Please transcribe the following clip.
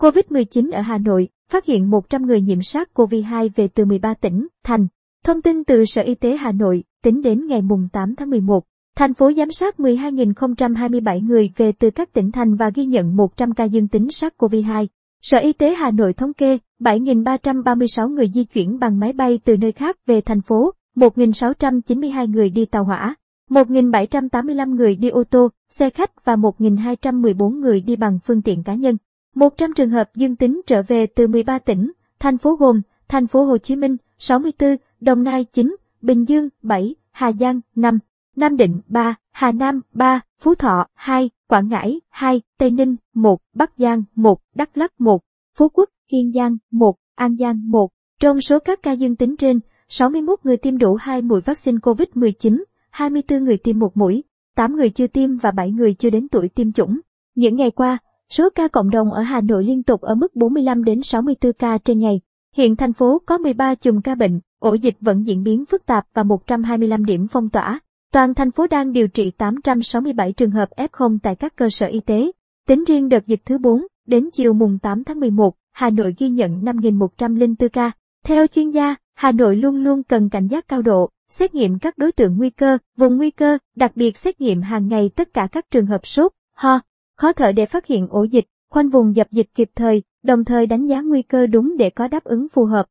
COVID-19 ở Hà Nội, phát hiện 100 người nhiễm SARS-CoV-2 về từ 13 tỉnh, thành. Thông tin từ Sở Y tế Hà Nội, tính đến ngày 8 tháng 11, thành phố giám sát 12.027 người về từ các tỉnh thành và ghi nhận 100 ca dương tính SARS-CoV-2. Sở Y tế Hà Nội thống kê 7.336 người di chuyển bằng máy bay từ nơi khác về thành phố, 1.692 người đi tàu hỏa, 1.785 người đi ô tô, xe khách và 1.214 người đi bằng phương tiện cá nhân. 100 trường hợp dương tính trở về từ 13 tỉnh, thành phố gồm thành phố Hồ Chí Minh 64, Đồng Nai 9, Bình Dương 7, Hà Giang 5, Nam Định 3, Hà Nam 3, Phú Thọ 2, Quảng Ngãi 2, Tây Ninh 1, Bắc Giang 1, Đắk Lắk 1, Phú Quốc, Kiên Giang 1, An Giang 1. Trong số các ca dương tính trên, 61 người tiêm đủ 2 mũi vaccine COVID-19, 24 người tiêm một mũi, 8 người chưa tiêm và 7 người chưa đến tuổi tiêm chủng. Những ngày qua, số ca cộng đồng ở Hà Nội liên tục ở mức 45 đến 64 ca trên ngày. Hiện thành phố có 13 chùm ca bệnh, ổ dịch vẫn diễn biến phức tạp và 125 điểm phong tỏa. Toàn thành phố đang điều trị 867 trường hợp F0 tại các cơ sở y tế. Tính riêng đợt dịch thứ 4, đến chiều mùng 8 tháng 11, Hà Nội ghi nhận 5.104 ca. Theo chuyên gia, Hà Nội luôn luôn cần cảnh giác cao độ, xét nghiệm các đối tượng nguy cơ, vùng nguy cơ, đặc biệt xét nghiệm hàng ngày tất cả các trường hợp sốt, ho, khó thở để phát hiện ổ dịch, khoanh vùng dập dịch kịp thời, đồng thời đánh giá nguy cơ đúng để có đáp ứng phù hợp.